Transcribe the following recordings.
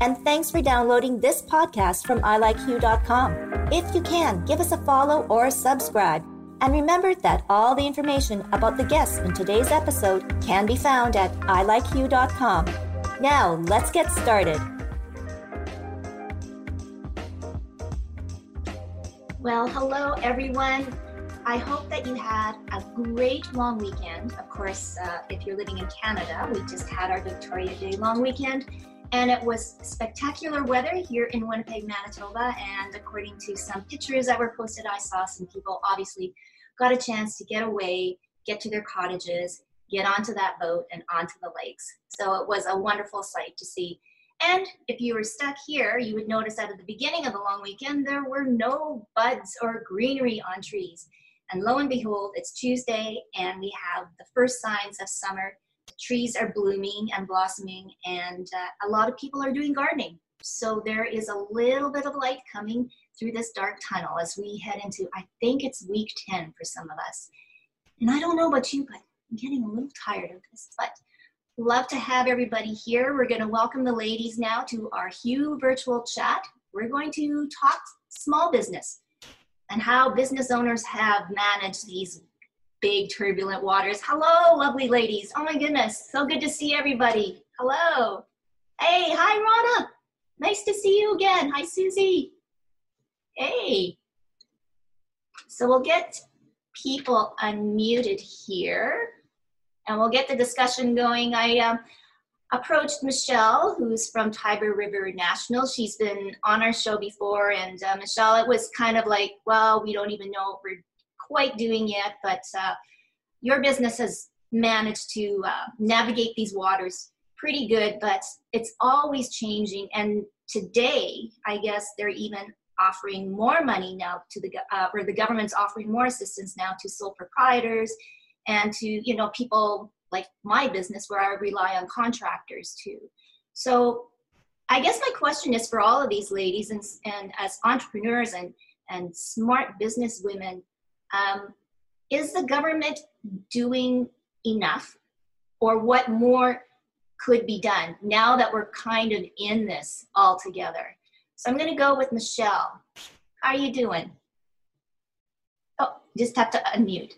and thanks for downloading this podcast from ilikeyou.com. If you can, give us a follow or subscribe. And remember that all the information about the guests in today's episode can be found at ilikeyou.com. Now, let's get started. Well, hello everyone. I hope that you had a great long weekend. Of course, uh, if you're living in Canada, we just had our Victoria Day long weekend, and it was spectacular weather here in Winnipeg, Manitoba. And according to some pictures that were posted, I saw some people obviously got a chance to get away, get to their cottages, get onto that boat, and onto the lakes. So it was a wonderful sight to see. And if you were stuck here, you would notice that at the beginning of the long weekend, there were no buds or greenery on trees. And lo and behold, it's Tuesday, and we have the first signs of summer. Trees are blooming and blossoming, and uh, a lot of people are doing gardening. So there is a little bit of light coming through this dark tunnel as we head into, I think it's week 10 for some of us. And I don't know about you, but I'm getting a little tired of this. But love to have everybody here. We're going to welcome the ladies now to our Hugh virtual chat. We're going to talk small business and how business owners have managed these big turbulent waters. Hello, lovely ladies. Oh my goodness, so good to see everybody. Hello. Hey, hi, Rana. Nice to see you again. Hi, Susie. Hey. So we'll get people unmuted here and we'll get the discussion going. I um, approached Michelle, who's from Tiber River Naturals. She's been on our show before, and uh, Michelle, it was kind of like, well, we don't even know what we're quite doing yet, but uh, your business has managed to uh, navigate these waters pretty good, but it's always changing. And today, I guess they're even offering more money now to the, uh, or the government's offering more assistance now to sole proprietors and to, you know, people like my business where I rely on contractors too. So I guess my question is for all of these ladies and, and as entrepreneurs and, and smart business women, um, is the government doing enough or what more could be done now that we're kind of in this all together? So I'm going to go with Michelle. How are you doing? Oh, just have to unmute.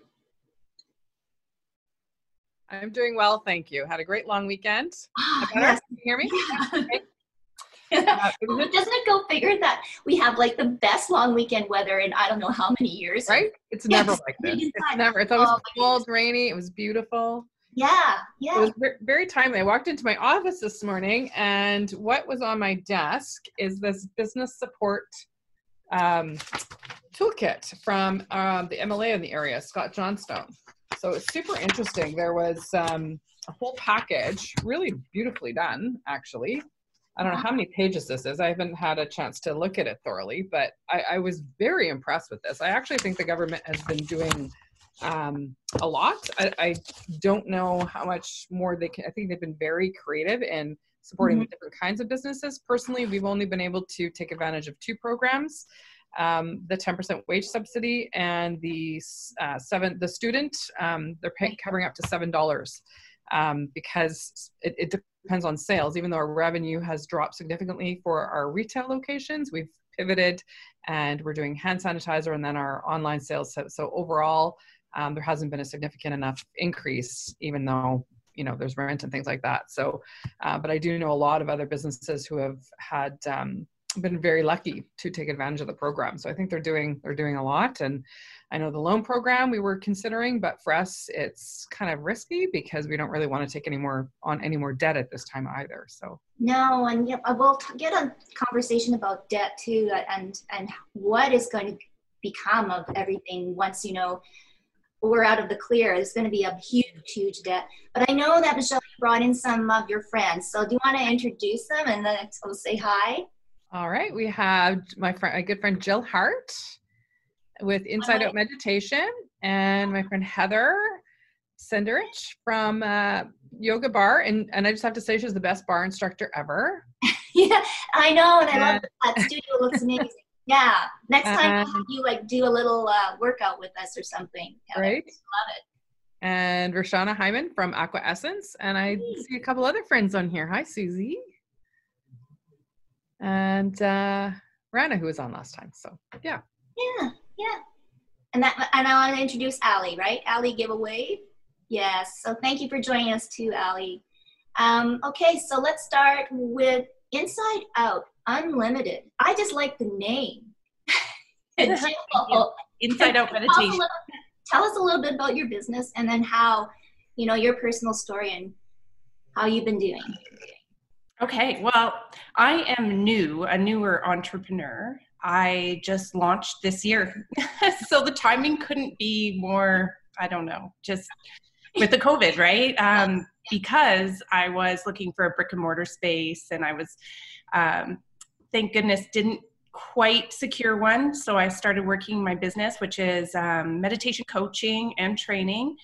I'm doing well, thank you. Had a great long weekend. Ah, yes. Can you hear me? uh, Doesn't it go figure that we have like the best long weekend weather in I don't know how many years? Right? It's Yes, never like this. it's never. It's always Oh, cold, rainy. It was beautiful. Yeah, yeah. It was ver- very timely. I walked into my office this morning, and what was on my desk is this business support um, toolkit from um, the MLA in the area, Scott Johnston. So it's super interesting. There was um, a whole package, really beautifully done, actually. I don't know how many pages this is. I haven't had a chance to look at it thoroughly, but I, I was very impressed with this. I actually think the government has been doing um, a lot. I, I don't know how much more they can. I think they've been very creative in supporting the different kinds of businesses. Personally, we've only been able to take advantage of two programs um, the 10% wage subsidy and the uh, seven the student um, they're paying covering up to seven dollars um, because it, it depends on sales. Even though our revenue has dropped significantly for our retail locations we've pivoted and we're doing hand sanitizer and then our online sales. So, so overall um, there hasn't been a significant enough increase even though you know there's rent and things like that. So uh, but i do know a lot of other businesses who have had um, been very lucky to take advantage of the program. So I think they're doing they're doing a lot. And I know the loan program we were considering, but for us it's kind of risky because we don't really want to take any more on any more debt at this time either. So No, and yeah, I will t- get a conversation about debt too, uh, and and what is going to become of everything once you know we're out of the clear. There's going to be a huge, huge debt. But I know that Michelle brought in some of your friends. So do you want to introduce them and then we'll say hi? All right, we have my friend, a good friend Jill Hart with Inside Out Meditation, and my friend Heather Senderich from uh, Yoga Bar, and and I just have to say she's the best bar instructor ever. yeah, I know, and I love that studio looks amazing. Yeah, next time Um, you like do a little uh, workout with us or something. Heather. Right. Love it. and Roshana Hyman from Aqua Essence. And I see a couple other friends on here. Hi, Susie. And uh, Rana, who was on last time. So, yeah. Yeah, yeah. And that and I want to introduce Ali, right? Ali giveaway. Yes. So thank you for joining us too, Ali. Um, okay, so let's start with Inside Out Unlimited. I just like the name. Inside Out tell us, Meditation. little, tell us a little bit about your business and then how, you know, your personal story and how you've been doing. Okay, well, I am new, a newer entrepreneur. I just launched this year. so the timing couldn't be more, I don't know, just with the COVID, right? Um, because I was looking for a brick and mortar space and I was, um, thank goodness, didn't quite secure one. So I started working my business, which is um, meditation coaching and training.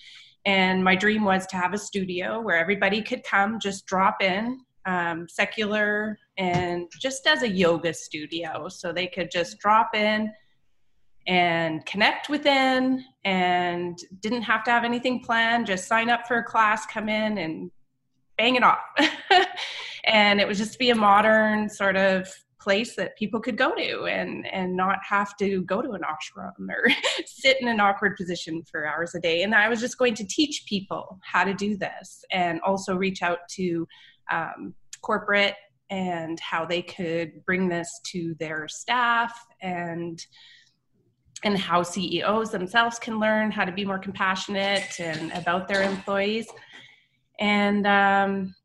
And my dream was to have a studio where everybody could come, just drop in, um, secular, and just as a yoga studio. So they could just drop in and connect within and didn't have to have anything planned, just sign up for a class, come in and bang it off. and it was just to be a modern sort of place that people could go to and and not have to go to an ashram or sit in an awkward position for hours a day and i was just going to teach people how to do this and also reach out to um, corporate and how they could bring this to their staff and and how CEOs themselves can learn how to be more compassionate and about their employees. And um,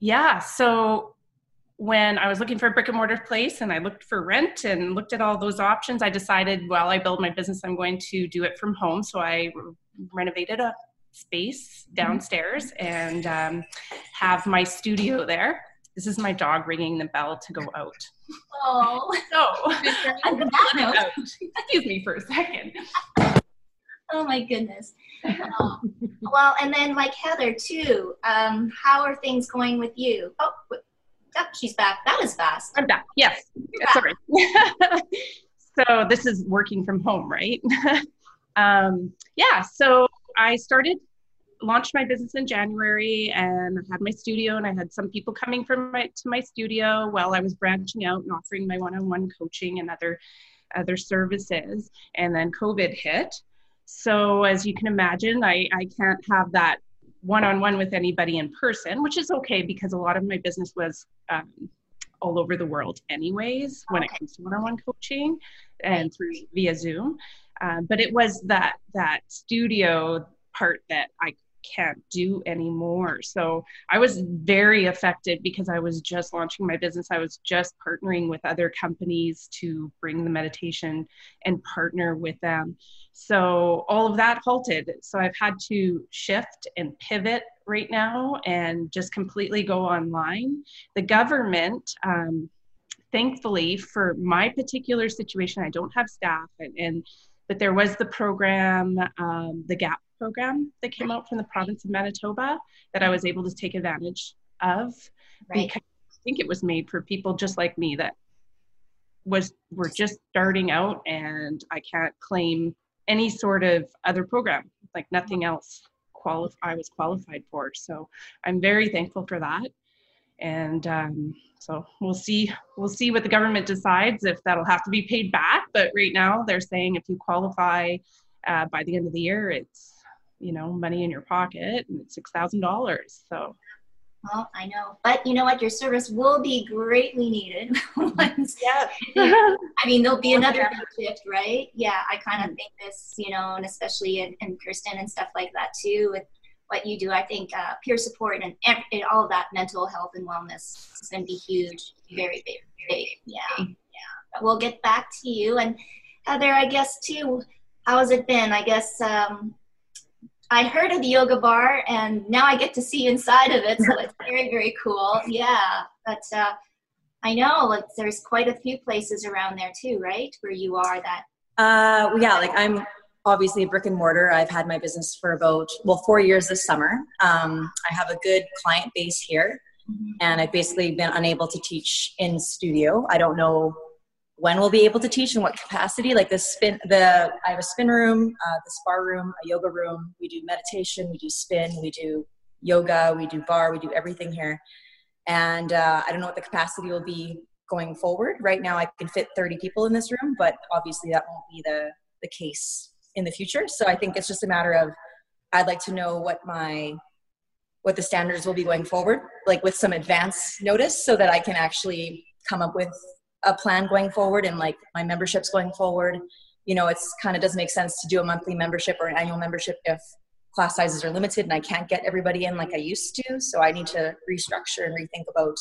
yeah, so when I was looking for a brick and mortar place and I looked for rent and looked at all those options, I decided while I build my business, I'm going to do it from home. So I renovated a space downstairs and um, have my studio there. This is my dog ringing the bell to go out. Oh, So, on that note, excuse me for a second. oh my goodness. Oh. well, and then like Heather too. Um, how are things going with you? Oh. Oh, she's back. That was fast. I'm back. Yes. Sorry. so this is working from home, right? um, yeah. So I started, launched my business in January, and I had my studio, and I had some people coming from my to my studio while I was branching out and offering my one-on-one coaching and other other services. And then COVID hit. So as you can imagine, I, I can't have that one-on-one with anybody in person, which is okay because a lot of my business was um, all over the world anyways when it comes to one-on-one coaching and through via Zoom. Um, but it was that that studio part that I can't do anymore. So I was very affected because I was just launching my business. I was just partnering with other companies to bring the meditation and partner with them. So all of that halted. So I've had to shift and pivot right now and just completely go online. The government, um, thankfully, for my particular situation, I don't have staff, and, and but there was the program, um, the GAP program that came out from the province of Manitoba that I was able to take advantage of Right. because I think it was made for people just like me that was were just starting out and I can't claim any sort of other program like nothing else qualif- I was qualified for. So I'm very thankful for that. And um, so we'll see we'll see what the government decides if that'll have to be paid back but right now they're saying if you qualify uh, by the end of the year it's you know money in your pocket and it's six thousand dollars so Well, I know, but you know what? Your service will be greatly needed. once yeah I mean, there'll be another shift, right? Yeah, I kind of think this, you know, and especially in, in Kirsten and stuff like that too, with what you do. I think uh, peer support and, and all of that mental health and wellness is going to be huge, very big, big. Yeah, yeah. But we'll get back to you. And Heather, I guess too, how has it been? I guess um, I heard of the yoga bar and now I get to see inside of it. So it's very, very cool. Yeah. But uh, I know, like there's quite a few places around there too, right? Where you are that. Uh, yeah, like I'm obviously brick and mortar. I've had my business for about well four years this summer. Um, I have a good client base here, and I've basically been unable to teach in studio. I don't know when we'll be able to teach in what capacity. Like the spin, the I have a spin room, uh, the spar room, a yoga room. We do meditation, we do spin, we do yoga, we do barre we do everything here. And uh, I don't know what the capacity will be going forward. Right now, I can fit 30 people in this room, but obviously that won't be the the case in the future. So I think it's just a matter of I'd like to know what my what the standards will be going forward, like with some advance notice, so that I can actually come up with a plan going forward and like my memberships going forward. You know, it's kind of doesn't make sense to do a monthly membership or an annual membership if class sizes are limited and I can't get everybody in like I used to. So I need to restructure and rethink about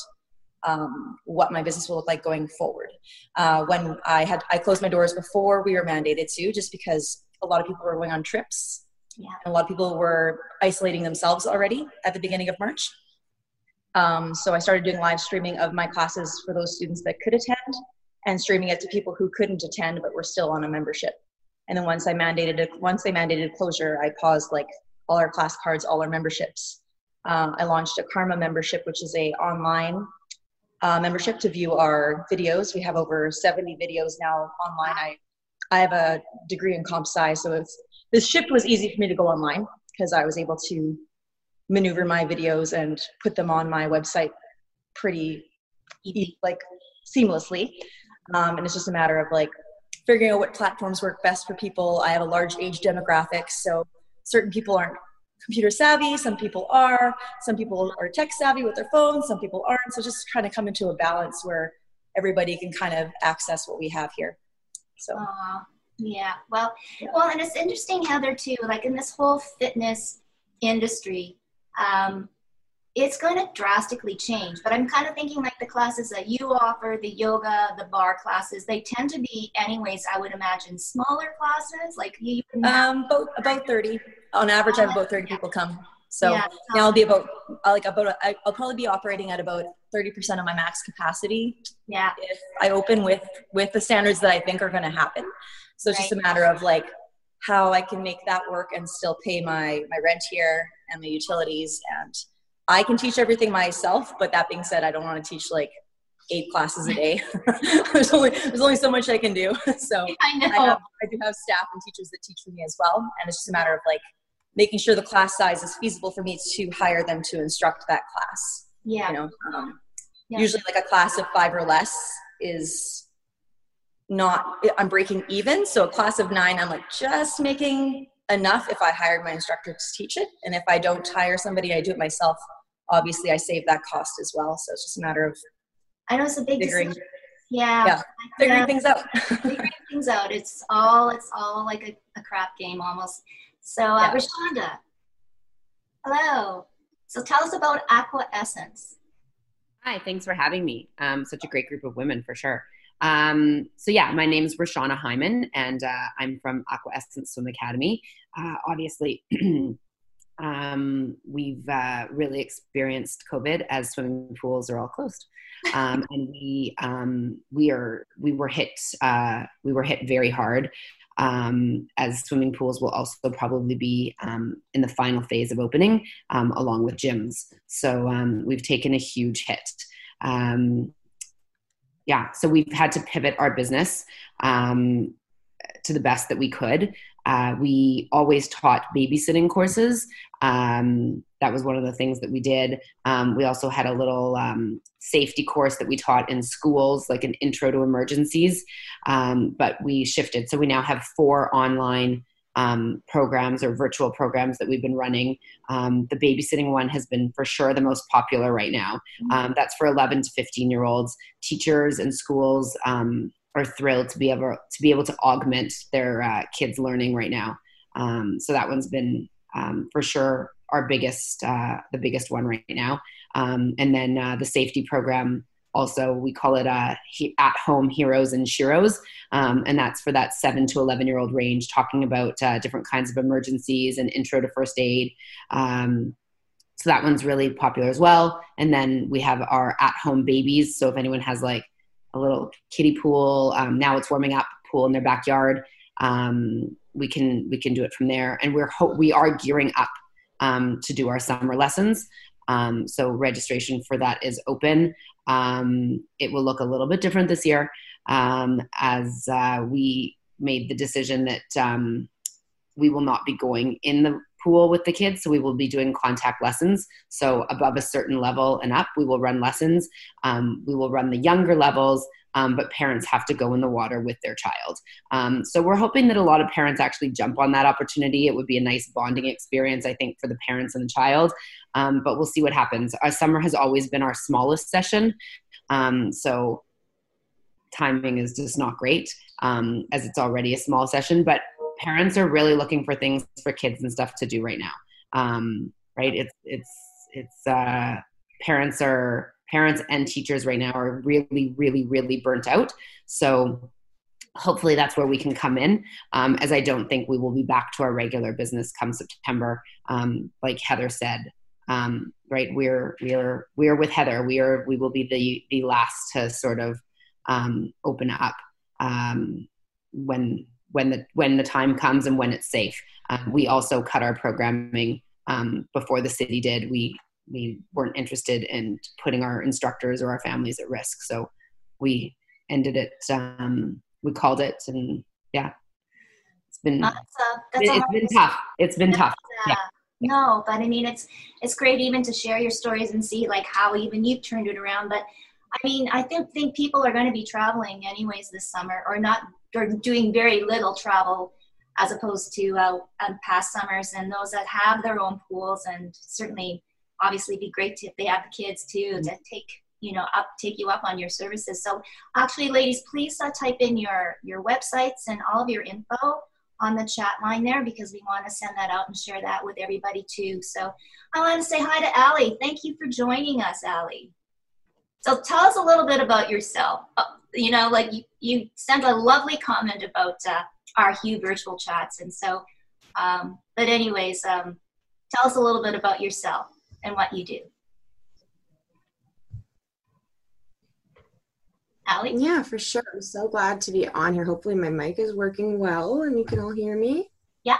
um, what my business will look like going forward. Uh, when I had I closed my doors before we were mandated to, just because a lot of people were going on trips. Yeah. And a lot of people were isolating themselves already at the beginning of March. Um, so I started doing live streaming of my classes for those students that could attend and streaming it to people who couldn't attend but were still on a membership. And then once I mandated it, once they mandated closure, I paused like all our class cards, all our memberships. Um, I launched a Karma membership, which is a online uh, membership to view our videos. We have over 70 videos now online. I I have a degree in comp sci, so it's this shift was easy for me to go online because I was able to maneuver my videos and put them on my website pretty like seamlessly. Um, and it's just a matter of like figuring out what platforms work best for people. I have a large age demographic, so certain people aren't computer savvy, some people are, some people are tech savvy with their phones, some people aren't. So just trying to come into a balance where everybody can kind of access what we have here. So. Uh, yeah. Well, yeah. well, and it's interesting, Heather, too. Like in this whole fitness industry, um, it's going to drastically change. But I'm kind of thinking like the classes that you offer, the yoga, the barre classes, they tend to be, anyways, I would imagine smaller classes. Like you, um, about, about 30 on average. I have about 30 people come. So yeah. now I'll be about uh, like about uh, I'll probably be operating at about 30% of my max capacity. Yeah. If I open with with the standards that I think are going to happen. So it's right. just a matter of like how I can make that work and still pay my my rent here and my utilities and I can teach everything myself, but that being said, I don't want to teach like eight classes a day. there's only there's only so much I can do. So I know I, have, I do have staff and teachers that teach for me as well, and it's just a matter of like making sure the class size is feasible for me to hire them to instruct that class. Yeah. You know, um, yeah. usually like a class of five or less is not, I'm breaking even. So a class of nine, I'm like just making enough if I hired my instructor to teach it. And if I don't hire somebody, I do it myself. Obviously, I save that cost as well. So it's just a matter of I know it's a big figuring, yeah, yeah, figuring things out. figuring things out. It's all it's all like a, a crap game almost. So, uh, yeah. Rashonda, hello. So, tell us about Aqua Essence. Hi, thanks for having me. Um, such a great group of women for sure. Um, so yeah, my name is Rashana Hyman, and uh, I'm from Aqua Essence Swim Academy. Uh, obviously, um, we've uh, really experienced COVID as swimming pools are all closed, um, and we um, we are we were hit uh, we were hit very hard um, as swimming pools will also probably be um, in the final phase of opening, um, along with gyms. So um, we've taken a huge hit. Um, yeah, so we've had to pivot our business to the best that we could. Uh, we always taught babysitting courses. Um, that was one of the things that we did. Um, we also had a little um, safety course that we taught in schools, like an intro to emergencies, um, but we shifted. So we now have four online um, programs or virtual programs that we've been running. Um, the babysitting one has been for sure the most popular right now. Mm-hmm. that's for 11 to 15 year olds. Teachers and schools are thrilled to be able to be able to augment their uh, kids' learning right now. Um, so that one's been um, for sure our biggest, uh, the biggest one right now. Um, and then uh, the safety program also we call it uh, he, at home heroes and sheroes um, and that's for that 7 to 11 year old range talking about uh, different kinds of emergencies and intro to first aid um, so that one's really popular as well. And then we have our at-home babies. So if anyone has like a little kiddie pool, um, now it's warming up pool in their backyard. We can we can do it from there, and we're ho- we are gearing up um, to do our summer lessons. Um, so registration for that is open. Um, it will look a little bit different this year um, as uh, we made the decision that um, we will not be going in the pool with the kids. So we will be doing contact lessons. So above a certain level and up, we will run lessons. Um, we will run the younger levels. Um, but parents have to go in the water with their child. Um, so we're hoping that a lot of parents actually jump on that opportunity. It would be a nice bonding experience, I think, for the parents and the child. Um, but we'll see what happens. Our summer has always been our smallest session. Um, so timing is just not great um, as it's already a small session. But parents are really looking for things for kids and stuff to do right now. Um, right? It's it's it's uh, parents are parents and teachers right now are really really really burnt out. So hopefully that's where we can come in um, as i don't think we will be back to our regular business come september um, like heather said um, right we're we're we're with heather we are we will be the the last to sort of um, open up um, when when the when the time comes and when it's safe. Um, we also cut our programming before the city did. We we weren't interested in putting our instructors or our families at risk, so we ended it. Um, we called it, and yeah, it's been that's a, that's it's been tough. It's been tough. yeah. No, but I mean, it's it's great even to share your stories and see like how even you've turned it around. But I mean, I think think people are going to be traveling anyways this summer, or not, or doing very little travel, as opposed to uh, um, past summers. And those that have their own pools, and certainly, obviously, be great to, if they have the kids too to take you know up take you up on your services. So actually, ladies, please uh, type in your your websites and all of your info on the chat line there because we want to send that out and share that with everybody too. So I want to say hi to Allie. Thank you for joining us, Allie. So tell us a little bit about yourself. Uh, you know, like you, you sent a lovely comment about uh, our Hue virtual chats. And so, um, but anyways, um, tell us a little bit about yourself and what you do. Allie? Yeah, for sure. I'm so glad to be on here. Hopefully my mic is working well and you can all hear me. Yeah.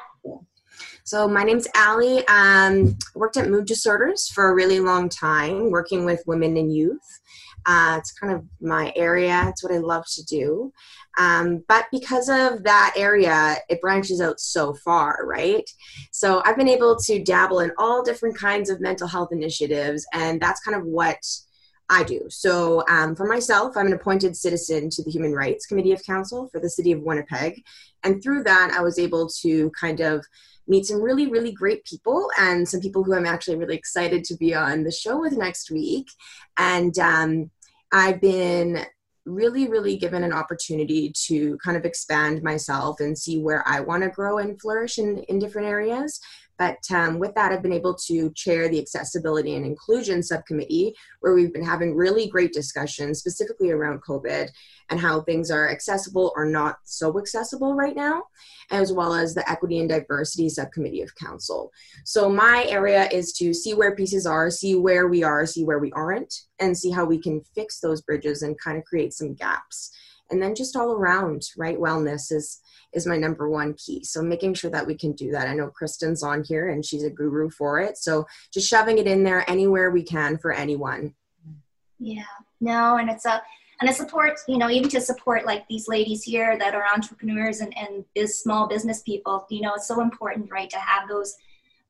So my name's Allie. Um, worked at Mood Disorders for a really long time, working with women and youth. Uh, it's kind of my area. It's what I love to do. Um, but because of that area, it branches out so far, right? So I've been able to dabble in all different kinds of mental health initiatives, and that's kind of what I do. So, um, for myself, I'm an appointed citizen to the Human Rights Committee of Council for the City of Winnipeg. And through that, I was able to kind of meet some really, really great people and some people who I'm actually really excited to be on the show with next week. And um, I've been really, really given an opportunity to kind of expand myself and see where I want to grow and flourish in, in different areas. But um, with that, I've been able to chair the Accessibility and Inclusion Subcommittee, where we've been having really great discussions specifically around COVID and how things are accessible or not so accessible right now, as well as the Equity and Diversity Subcommittee of Council. So, my area is to see where pieces are, see where we are, see where we aren't, and see how we can fix those bridges and kind of create some gaps. And then just all around, right? Wellness is is my number one key. So making sure that we can do that. I know Kristen's on here and she's a guru for it. So just shoving it in there anywhere we can for anyone. Yeah, no, and it's a and a support, you know, even to support like these ladies here that are entrepreneurs and and small business people. You know, it's so important, right, to have those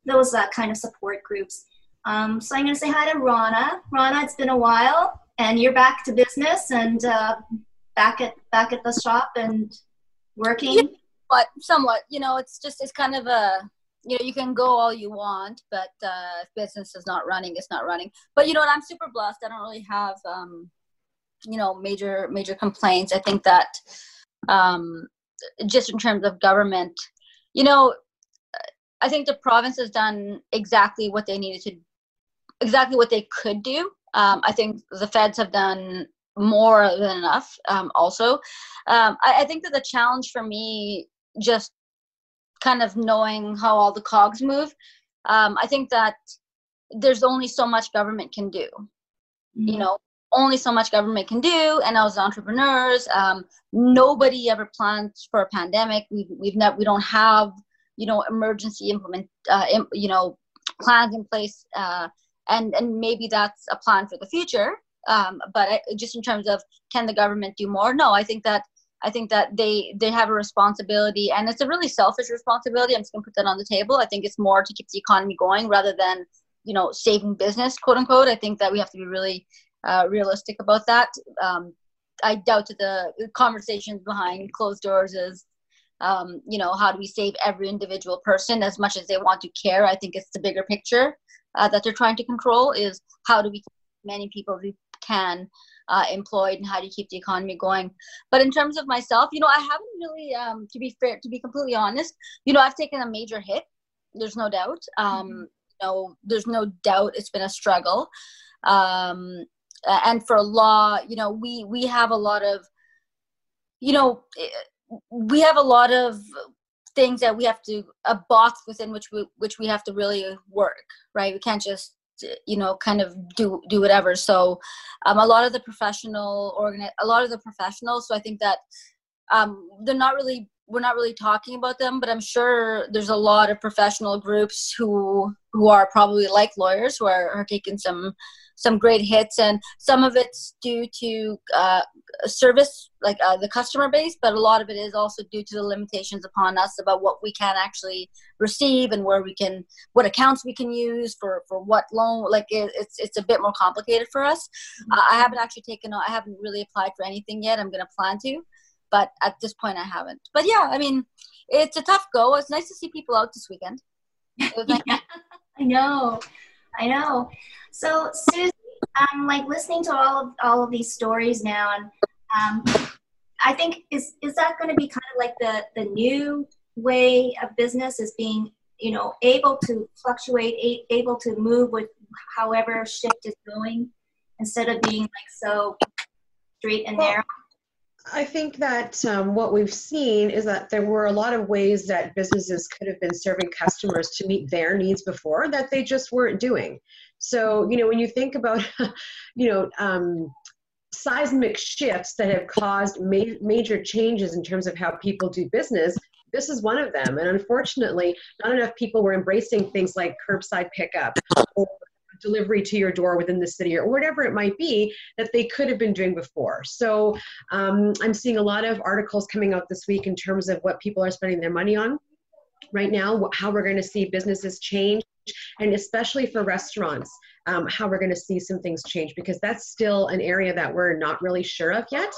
those uh, kind of support groups. Um, so I'm going to say hi to Rana. Rana, it's been a while, and you're back to business and uh, back at back at the shop and working? Yeah, but somewhat. You know, it's just it's kind of a you know you can go all you want, but uh, if business is not running, it's not running. But you know what? I'm super blessed. I don't really have um, you know major major complaints. I think that um, just in terms of government, you know, I think the province has done exactly what they needed to, exactly what they could do. Um, I think the feds have done more than enough um, also. Um, I, I, think that the challenge for me just kind of knowing how all the cogs move um, i think that there's only so much government can do. Mm-hmm. you know only so much government can do and as entrepreneurs um, nobody ever plans for a pandemic. We've, we've never we don't have you know emergency implement uh, you know plans in place uh, and and maybe that's a plan for the future um, but I, just in terms of can the government do more? No i think that i think that they they have a responsibility and it's a really selfish responsibility. I'm just going to put that on the table. I think it's more to keep the economy going rather than you know saving business quote unquote. I think that we have to be really uh, realistic about that. Um, i doubt that the conversations behind closed doors is um, you know how do we save every individual person as much as they want to care? I think it's the bigger picture uh, that they're trying to control is how do we keep many people can uh, employed and how do you keep the economy going. But in terms of myself you know i haven't really um, to be fair to be completely honest you know i've taken a major hit there's no doubt. Um, know there's no doubt it's been a struggle. Um and for law you know we we have a lot of you know we have a lot of things that we have to a box within which we which we have to really work right? We can't just you know kind of do do whatever. So um, a lot of the professional organ a lot of the professionals so i think that um, they're not really we're not really talking about them but i'm sure there's a lot of professional groups who who are probably like lawyers who are, are taking some some great hits and some of it's due to uh, service like uh, the customer base but a lot of it is also due to the limitations upon us about what we can actually receive and where we can what accounts we can use for for what loan like it, it's it's a bit more complicated for us uh, i haven't actually taken i haven't really applied for anything yet i'm going to plan to but at this point I haven't. But yeah, I mean, it's a tough go. It's nice to see people out this weekend. yeah, I know, I know. So Susie, I'm like listening to all of all of these stories now, and um, I think is is that going to be kind of like the the new way of business is being you know able to fluctuate, able to move with however shift is going, instead of being like so straight and narrow. I think that um, what we've seen is that there were a lot of ways that businesses could have been serving customers to meet their needs before that they just weren't doing. So, you know, when you think about, you know, um, seismic shifts that have caused ma- major changes in terms of how people do business, this is one of them. And unfortunately, not enough people were embracing things like curbside pickup or delivery to your door within the city or whatever it might be that they could have been doing before. So um, I'm seeing a lot of articles coming out this week in terms of what people are spending their money on right now, how we're going to see businesses change, and especially for restaurants. Um, how we're going to see some things change because that's still an area that we're not really sure of yet.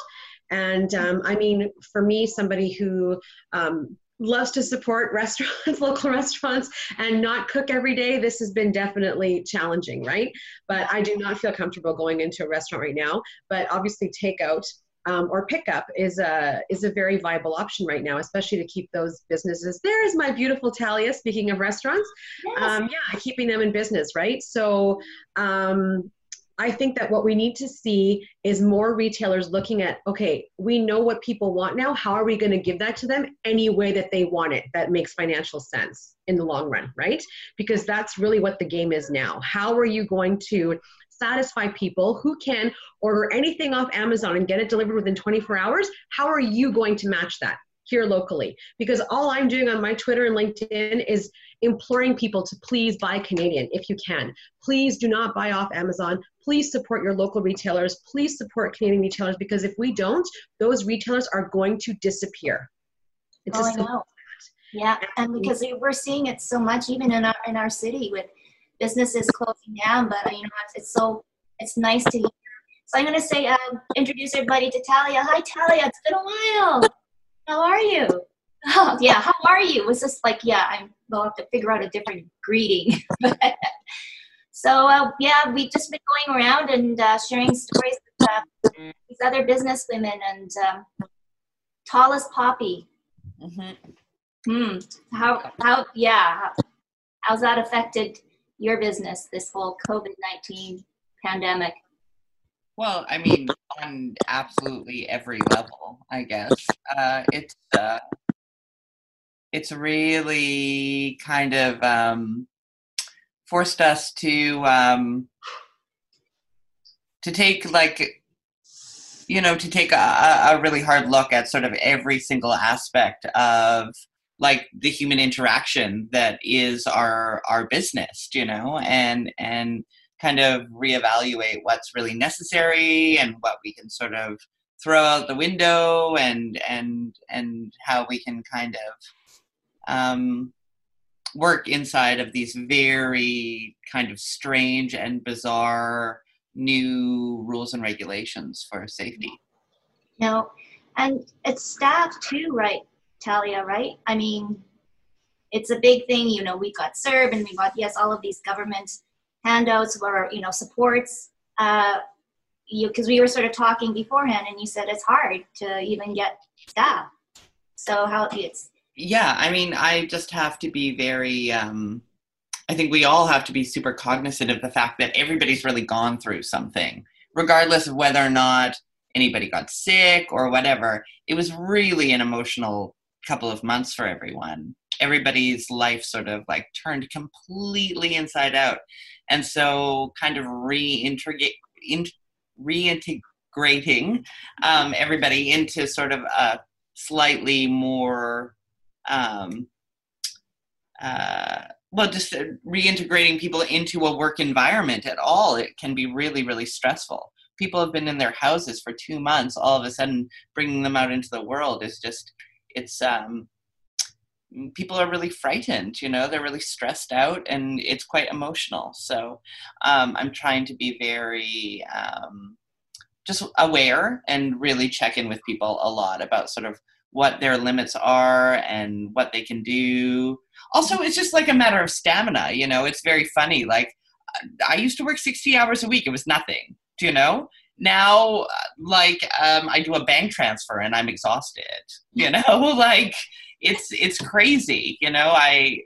And um, I mean, for me, somebody who um, loves to support restaurants, local restaurants, and not cook every day, this has been definitely challenging, right? But I do not feel comfortable going into a restaurant right now. But obviously, takeout um, or pickup is a is a very viable option right now, especially to keep those businesses. There's my beautiful Talia. Speaking of restaurants, yes. um, yeah, keeping them in business, right? So um, I think that what we need to see is more retailers looking at, okay, we know what people want now. How are we going to give that to them any way that they want it that makes financial sense in the long run, right? Because that's really what the game is now. How are you going to satisfy people who can order anything off Amazon and get it delivered within 24 hours? How are you going to match that? Here locally because all I'm doing on my Twitter and LinkedIn is imploring people to please buy Canadian if you can. Please do not buy off Amazon. Please support your local retailers. Please support Canadian retailers because if we don't, those retailers are going to disappear. It's oh, I know. Yeah, and because we're seeing it so much even in our in our city with businesses closing down, but you know it's, it's so it's nice to hear. So I'm going to say, uh, introduce everybody to Talia. Hi, Talia. It's been a while. How are you? Oh, yeah. How are you? It was just like, yeah, I'm, we'll have to figure out a different greeting. so, uh, yeah, we've just been going around and uh, sharing stories with uh, these other business women and um, tallest poppy. Mm-hmm. Hmm. How, how, yeah. How, how's that affected your business, this whole COVID 19 pandemic? Well, I mean, on absolutely every level, I guess. Uh, it's uh, it's really kind of um, forced us to um, to take like you know to take a, a really hard look at sort of every single aspect of like the human interaction that is our our business you know and and kind of reevaluate what's really necessary and what we can sort of throw out the window and and and how we can kind of um, work inside of these very kind of strange and bizarre new rules and regulations for safety. No, and it's staff too, right, Talia? Right? I mean, it's a big thing. You know, we got CERB and we got yes, all of these government handouts or you know supports. Uh, you because we were sort of talking beforehand, and you said it's hard to even get staff. So how it's yeah, I mean, I just have to be very. Um, I think we all have to be super cognizant of the fact that everybody's really gone through something, regardless of whether or not anybody got sick or whatever. It was really an emotional couple of months for everyone. Everybody's life sort of like turned completely inside out. And so, kind of reintegrate, in, reintegrating um, everybody into sort of a slightly more um, uh, well, just uh, reintegrating people into a work environment at all, it can be really, really stressful. People have been in their houses for two months. All of a sudden, bringing them out into the world is just, it's, um, people are really frightened, you know, they're really stressed out and it's quite emotional. So um, I'm trying to be very um, just aware and really check in with people a lot about sort of what their limits are and what they can do. Also, it's just like a matter of stamina, you know, it's very funny. Like, I used to work 60 hours a week, it was nothing, do you know? Now, like, um, I do a bank transfer and I'm exhausted, you know, like, it's it's crazy you know i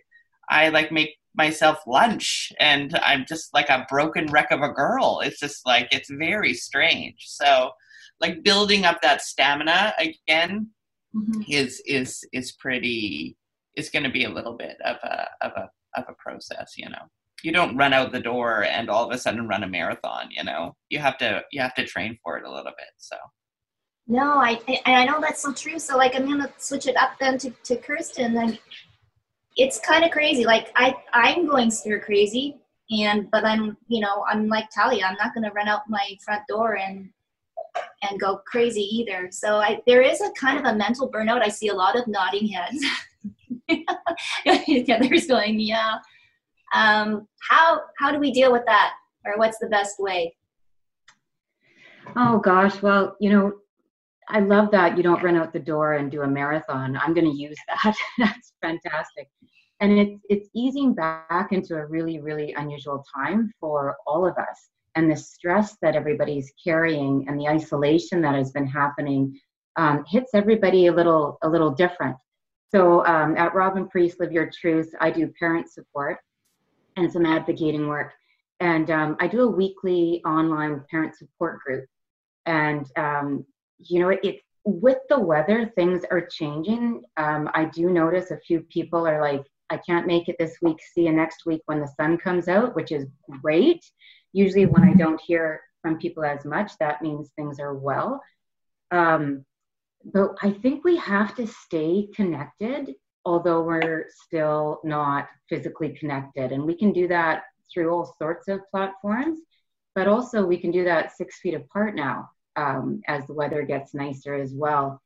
i like make myself lunch and i'm just like a broken wreck of a girl. It's just like it's very strange. So like building up that stamina again mm-hmm. is is is pretty is going to be a little bit of a of a of a process you know. You don't run out the door and all of a sudden run a marathon you know. You have to you have to train for it a little bit so no i i, I know that's so true so like i'm gonna switch it up then to, to kirsten then it's kind of crazy like i i'm going stir crazy and but i'm you know i'm like talia i'm not gonna run out my front door and and go crazy either. So I, there is a kind of a mental burnout. I see a lot of nodding heads. yeah, there's going, yeah. Um, how how do we deal with that, or what's the best way? Oh gosh, well, you know, I love that you don't run out the door and do a marathon. I'm going to use that. That's fantastic. And it's it's easing back into a really really unusual time for all of us and the stress that everybody's carrying and the isolation that has been happening um, hits everybody a little a little different. So um, at Robin Priest Live Your Truth, I do parent support and some advocating work, and um, I do a weekly online parent support group. And um, you know, it, it, with the weather, things are changing. Um, I do notice a few people are like, "I can't make it this week. See you next week when the sun comes out," which is great usually when I don't hear from people as much, that means things are well. Um, but I think we have to stay connected, although we're still not physically connected. And we can do that through all sorts of platforms, but also we can do that six feet apart now um, as the weather gets nicer as well.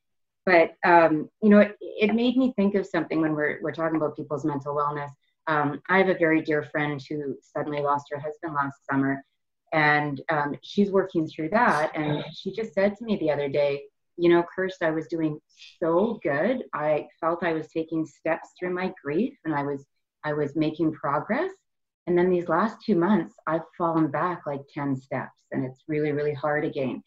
But, um, you know, it, it made me think of something when we're, we're talking about people's mental wellness. Um, I have a very dear friend who suddenly lost her husband last summer, and um, she's working through that. And she just said to me the other day, You know, Kirst, I was doing so good. I felt I was taking steps through my grief, and I was I was making progress. And then these last two months, I've fallen back like 10 steps, and it's really, really hard again.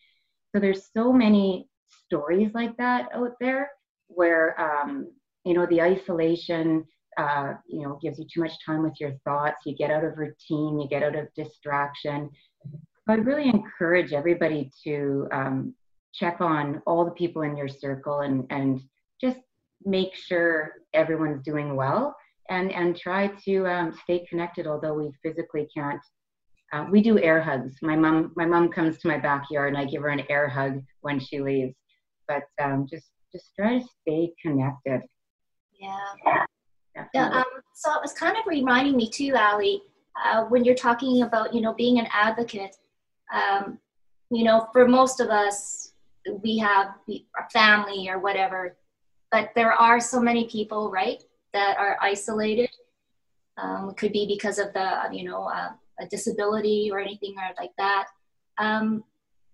So there's so many stories like that out there where, um, you know, the isolation, uh, you know, gives you too much time with your thoughts. You get out of routine, you get out of distraction. So I really encourage everybody to um, check on all the people in your circle and, and just make sure everyone's doing well and and try to um, stay connected, although we physically can't. Uh, we do air hugs. My mom, my mom comes to my backyard, and I give her an air hug when she leaves. But um, just just try to stay connected. Yeah. Yeah, um, so it was kind of reminding me too, Ali, uh, when you're talking about you know being an advocate. Um, you know, for most of us, we have a family or whatever, but there are so many people, right, that are isolated. Um, could be because of the you know uh, a disability or anything or like that. Um,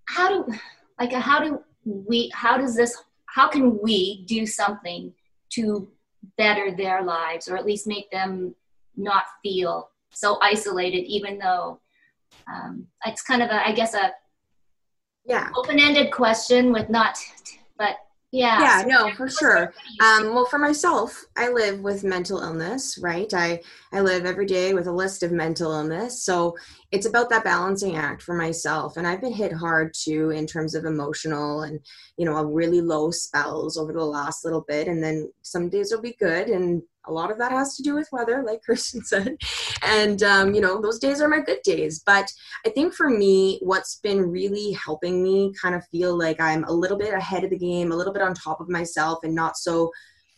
how do like how do we how does this how can we do something to better their lives or at least make them not feel so isolated even though um, it's kind of a i guess a yeah open-ended question with not but yeah yeah no for sure. um, well for myself i live with mental illness right? I i live every day with a list of mental illness so it's about that balancing act for myself and i've been hit hard too in terms of emotional and you know a really low spells over the last little bit and then some days will be good and a lot of that has to do with weather like kirsten said. And um, you know those days are my good days. But i think for me what's been really helping me kind of feel like i'm a little bit ahead of the game a little bit on top of myself and not so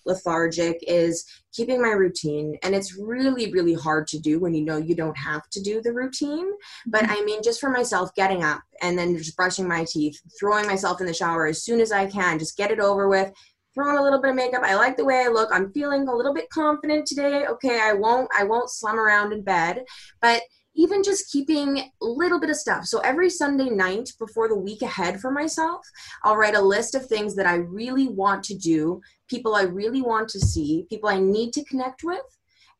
lethargic is keeping my routine. And it's really really hard to do when you know you don't have to do the routine. But mm-hmm. i mean just for myself getting up and then just brushing my teeth throwing myself in the shower as soon as i can just get it over with throwing a little bit of makeup. I like the way I look. I'm feeling a little bit confident today. Okay, I won't I won't slum around in bed, but even just keeping a little bit of stuff. So every Sunday night before the week ahead for myself, I'll write a list of things that I really want to do, people I really want to see, people I need to connect with,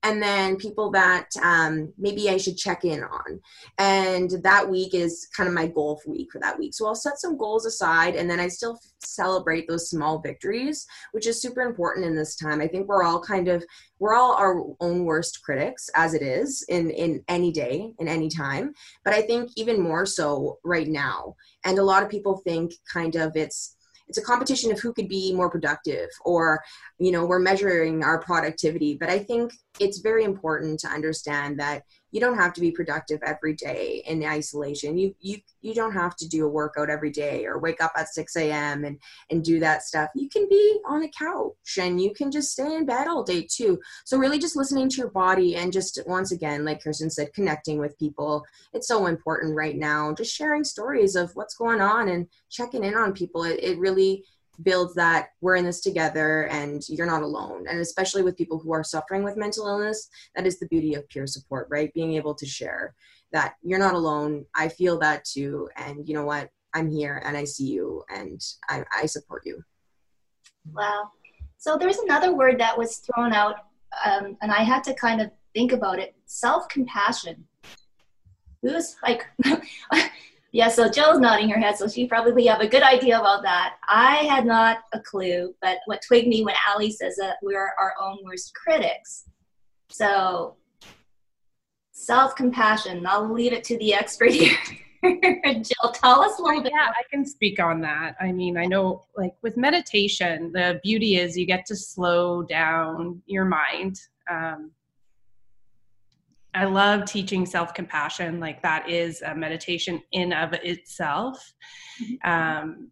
and then people that um, maybe I should check in on. And that week is kind of my goal week for that week. So I'll set some goals aside and then I still celebrate those small victories, which is super important in this time. I think we're all kind of we're all our own worst critics as it is in in any day in any time but i think even more so right now and a lot of people think kind of it's it's a competition of who could be more productive or you know we're measuring our productivity. But i think it's very important to understand that you don't have to be productive every day in isolation. You you you don't have to do a workout every day or wake up at 6 a.m and and do that stuff. You can be on a couch and you can just stay in bed all day too. So really just listening to your body and just once again like kirsten said connecting with people. It's so important right now. Just sharing stories of what's going on and checking in on people. It, it really builds that we're in this together and you're not alone. And especially with people who are suffering with mental illness, that is the beauty of peer support, right? Being able to share that you're not alone. I feel that too. And you know what? I'm here and I see you and I, I support you. Wow. So there's another word that was thrown out, um, and I had to kind of think about it self compassion. Who's like, Yeah, so Jill's nodding her head, so she probably have a good idea about that. I had not a clue, but what twigged me when Ali says that we're our own worst critics. So self-compassion. I'll leave it to the expert here. Jill, tell us a little bit. Yeah, I can speak on that. I mean, I know, like with meditation, the beauty is you get to slow down your mind. Um, I love teaching self compassion. Like that is a meditation in of itself. Mm-hmm. Um,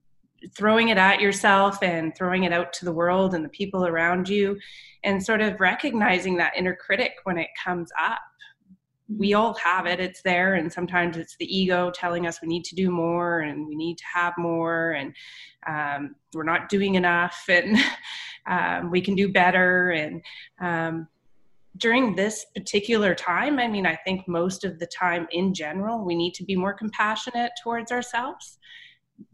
throwing it at yourself and throwing it out to the world and the people around you, and sort of recognizing that inner critic when it comes up. We mm-hmm. all have it, it's there, and sometimes it's the ego telling us we need to do more and we need to have more, and um, we're not doing enough, and um, we can do better. And um, during this particular time, I mean, I think most of the time in general, we need to be more compassionate towards ourselves,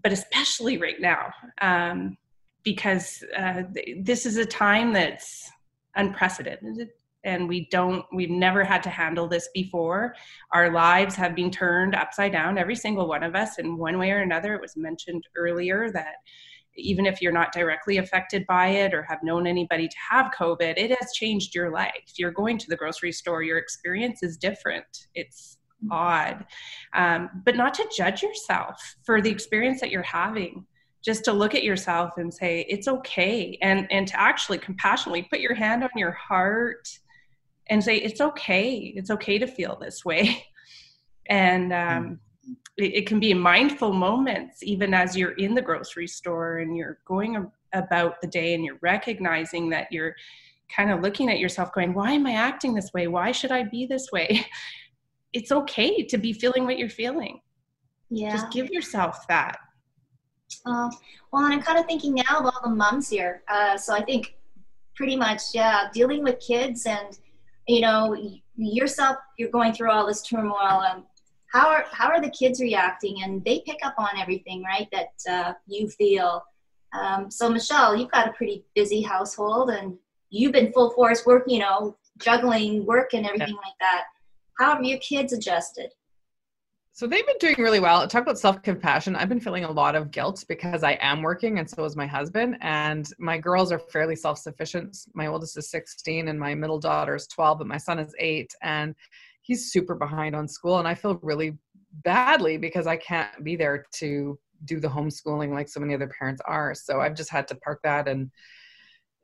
but especially right now, um, because uh, this is a time that's unprecedented and we don't we've never had to handle this before. Our lives have been turned upside down every single one of us in one way or another. It was mentioned earlier that even if you're not directly affected by it or have known anybody to have COVID, it has changed your life. You're going to the grocery store, your experience is different. It's odd. Um, but not to judge yourself for the experience that you're having. Just to look at yourself and say, it's okay. And, and to actually compassionately put your hand on your heart and say it's okay it's okay to feel this way and um, it, it, can be mindful moments even as you're in the grocery store and you're going about the day and you're recognizing that you're kind of looking at yourself going why am i acting this way? Why should i be this way? It's okay to be feeling what you're feeling. Yeah. just give yourself that. Uh, well and i'm kind of thinking now of all the moms here uh, so i think pretty much yeah dealing with kids and you know yourself you're going through all this turmoil and how are how are the kids reacting and they pick up on everything right that uh, you feel um, so michelle you've got a pretty busy household and you've been full force work you know juggling work and everything yeah. like that how have your kids adjusted so they've been doing really well. Talk about self compassion. I've been feeling a lot of guilt because I am working and so is my husband. And my girls are fairly self sufficient. My oldest is 16 and my middle daughter is 12, but my son is eight and he's super behind on school. And I feel really badly because I can't be there to do the homeschooling like so many other parents are. So I've just had to park that and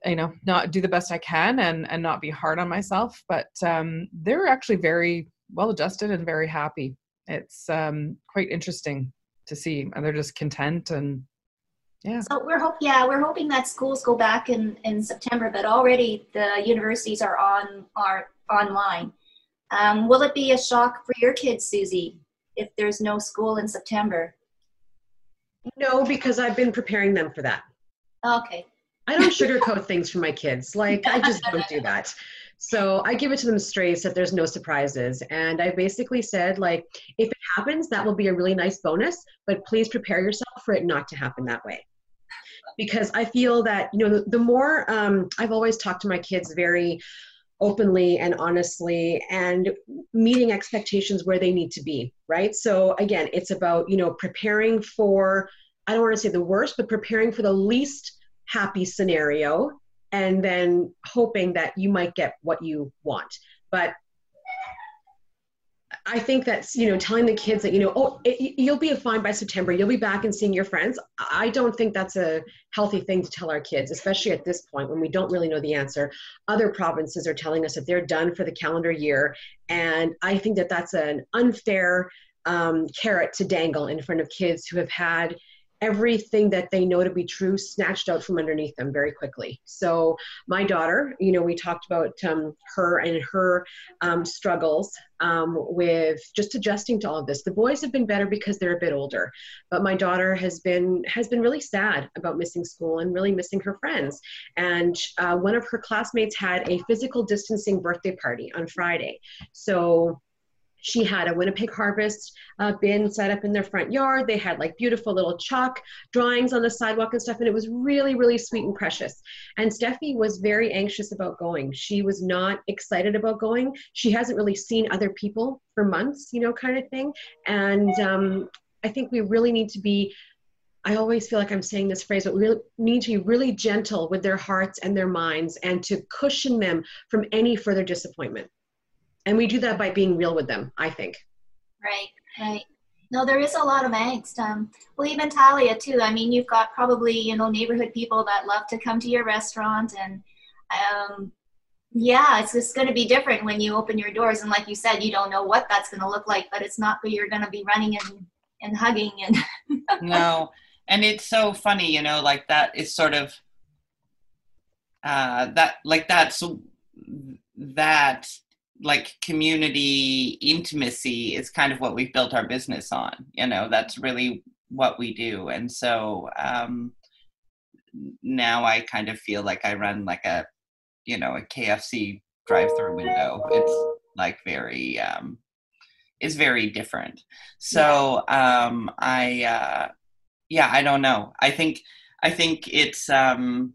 you know not do the best i can and and not be hard on myself but um they're actually very well adjusted and very happy it's um, quite interesting to see and they're just content and yeah so we're hope yeah we're hoping that schools go back in in september but already the universities are on are online um, will it be a shock for your kids susie if there's no school in september? No because i've been preparing them for that. Okay. I don't sugarcoat things for my kids. Like i just don't do that. So I give it to them straight so that there's no surprises. And I basically said, like, if it happens, that will be a really nice bonus, but please prepare yourself for it not to happen that way. Because I feel that, you know, the, the more um, I've always talked to my kids very openly and honestly and meeting expectations where they need to be, right? So again, it's about, you know, preparing for, I don't want to say the worst, but preparing for the least happy scenario and then hoping that you might get what you want. But I think that's, you know, telling the kids that, you know, oh, it, you'll be fine by September, you'll be back and seeing your friends. I don't think that's a healthy thing to tell our kids, especially at this point when we don't really know the answer. Other provinces are telling us that they're done for the calendar year. And I think that that's an unfair um, carrot to dangle in front of kids who have had everything that they know to be true snatched out from underneath them very quickly. So, my daughter, you know, we talked about um, her and her um, struggles um, with just adjusting to all of this. The boys have been better because they're a bit older, but my daughter has been has been really sad about missing school and really missing her friends. And uh, one of her classmates had a physical distancing birthday party on Friday, so she had a Winnipeg Harvest uh, bin set up in their front yard. They had like beautiful little chalk drawings on the sidewalk and stuff, and it was really, really sweet and precious. And Steffi was very anxious about going. She was not excited about going. She hasn't really seen other people for months, you know, kind of thing. And um, I think we really need to be I always feel like I'm saying this phrase, but we need to be really gentle with their hearts and their minds and to cushion them from any further disappointment and we do that by being real with them i think. Right right. No there is a lot of angst. Um, well even talia too. I mean you've got probably you know neighborhood people that love to come to your restaurant and um, yeah it's just going to be different when you open your doors. And like you said you don't know what that's going to look like but it's not that you're going to be running and and hugging and no. And it's so funny you know like that is sort of uh that like that so that like community intimacy is kind of what we've built our business on you know that's really what we do. And so um now i kind of feel like i run like a you know a kfc drive through window. It's like very um it's very different. So um i uh yeah i don't know. I think i think it's um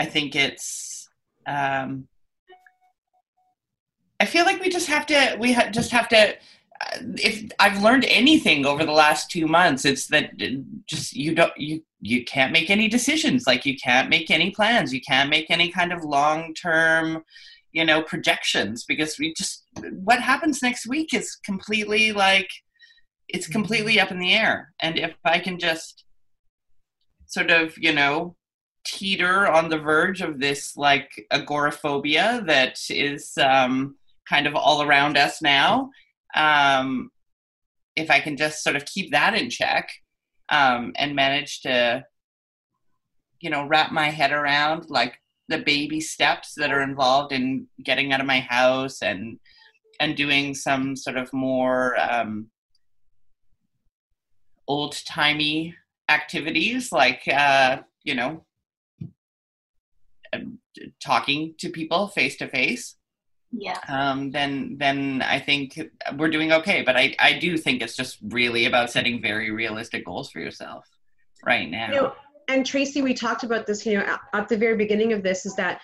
i think it's um I feel like we just have to we ha- just have to uh, if I've learned anything over the last 2 months it's that uh, just you don't you you can't make any decisions. Like you can't make any plans. You can't make any kind of long term you know projections because we just what happens next week is completely like it's mm-hmm. completely up in the air. And if I can just sort of you know teeter on the verge of this like agoraphobia that is um, kind of all around us now. Um, if I can just sort of keep that in check um, and manage to, you know, wrap my head around like the baby steps that are involved in getting out of my house and and doing some sort of more um, old timey activities like uh, you know um, talking to people face to face Yeah. um, then then I think we're doing okay. But I, I do think it's just really about setting very realistic goals for yourself right now. You know, and Tracy, we talked about this, you know, at, at the very beginning of this is that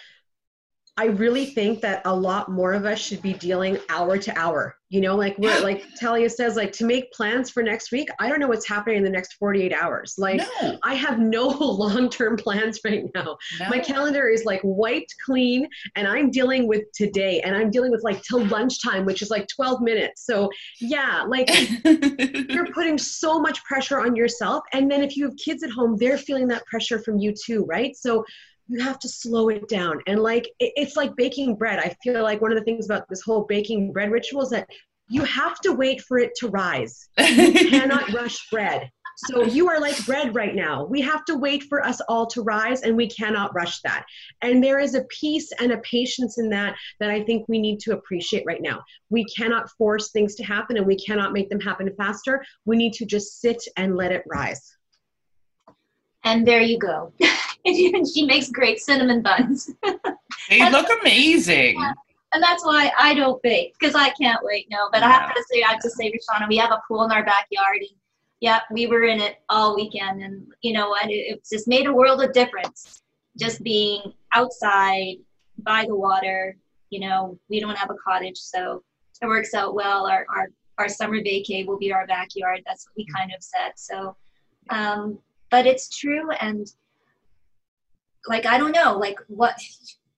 I really think that a lot more of us should be dealing hour to hour. You know, like we're like Talia says, like to make plans for next week. I don't know what's happening in the next 48 hours. Like No. I have no long-term plans right now. My calendar is like wiped clean and I'm dealing with today and I'm dealing with like till lunchtime, which is like 12 minutes. So yeah, like you're putting so much pressure on yourself and then if you have kids at home they're feeling that pressure from you too right so you have to slow it down. And like it's like baking bread. I feel like one of the things about this whole baking bread ritual is that you have to wait for it to rise. You cannot rush bread. So you are like bread right now. We have to wait for us all to rise and we cannot rush that. And there is a peace and a patience in that that i think we need to appreciate right now. We cannot force things to happen and we cannot make them happen faster. We need to just sit and let it rise. And there you go. and she makes great cinnamon buns. they look amazing. And that's why I don't bake because I can't wait. No, but I have to say, I have to say, Rishana, we have a pool in our backyard, and yeah, we were in it all weekend, and you know what? It, it's just made a world of difference. Just being outside by the water. You know, we don't have a cottage, so it works out well. Our our our summer vacay will be our backyard. That's what we kind of said. So, um, but it's true, and like I don't know, like what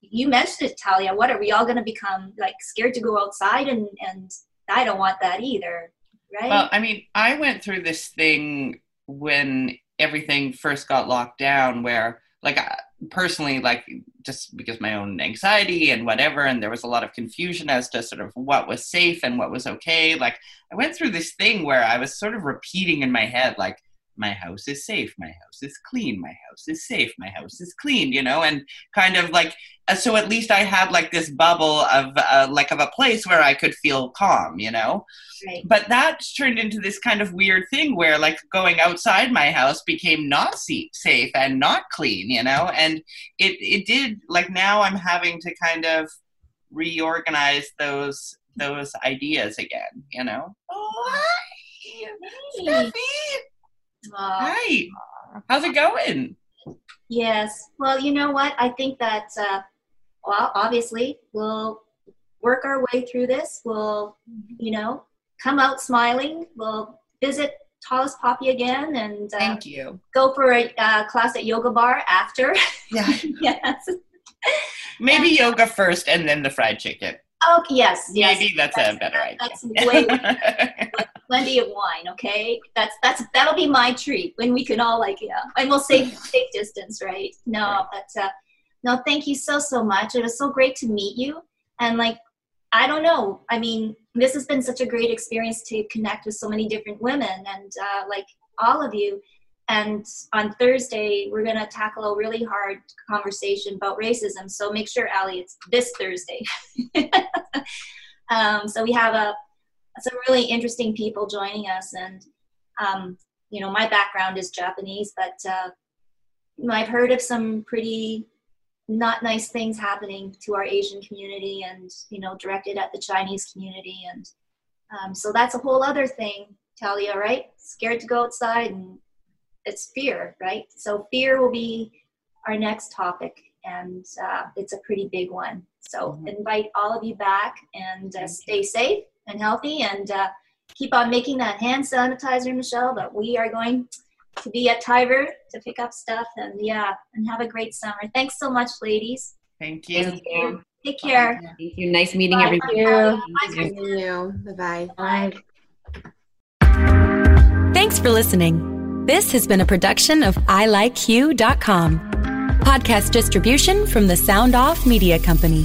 you mentioned it, Talia. What are we all going to become like scared to go outside? And and I don't want that either, right? Well, I mean, I went through this thing when everything first got locked down, where, like, I- personally, like, just because my own anxiety and whatever, and there was a lot of confusion as to sort of what was safe and what was okay. Like, I went through this thing where I was sort of repeating in my head, like, my house is safe, my house is clean, my house is safe, my house is clean, you know, and kind of like, uh, so at least I had like this bubble of uh, like of a place where I could feel calm, you know right. but that turned into this kind of weird thing where like going outside my house became not safe and not clean you know and it it did like now i'm having to kind of reorganize those those ideas again you know oh hi Hey. Steffi. Aw. hi how's it going Yes. Well, you know what? I think that, uh, well, obviously, we'll work our way through this. We'll, you know, come out smiling. We'll visit Tallest Poppy again and uh, thank you go for a uh, class at Yoga Bar after. yeah yes. maybe yoga first and then the fried chicken Okay. Yes. Yes. maybe that's, a better idea That's way plenty of wine. Okay. That's that's that'll be my treat when we can all like yeah, and we'll safe safe distance, right? No, but uh, no, thank you so so much. It was so great to meet you, and like I don't know. I mean, this has been such a great experience to connect with so many different women and uh, like all of you. And on Thursday, we're going to tackle a really hard conversation about racism. So make sure, Ali, it's this Thursday. um, so we have a some really interesting people joining us, and um, you know, my background is Japanese, but uh, I've heard of some pretty not nice things happening to our Asian community, and you know, directed at the Chinese community, and um, so that's a whole other thing, Talia, right? Scared to go outside, and it's fear, right? So fear will be our next topic, and uh, it's a pretty big one. So invite all of you back, and uh, stay safe and healthy, and uh, keep on making that hand sanitizer, Michelle. But we are going to be at Tiber to pick up stuff, and yeah, and have a great summer. Thanks so much, ladies. thank you Thank you. Take care. Thank you. Nice meeting Bye. everybody. Bye. Thank you. Bye bye. Bye. Thanks for listening. This has been a production of ilikeyou.com. Podcast distribution from the Sound Off Media Company.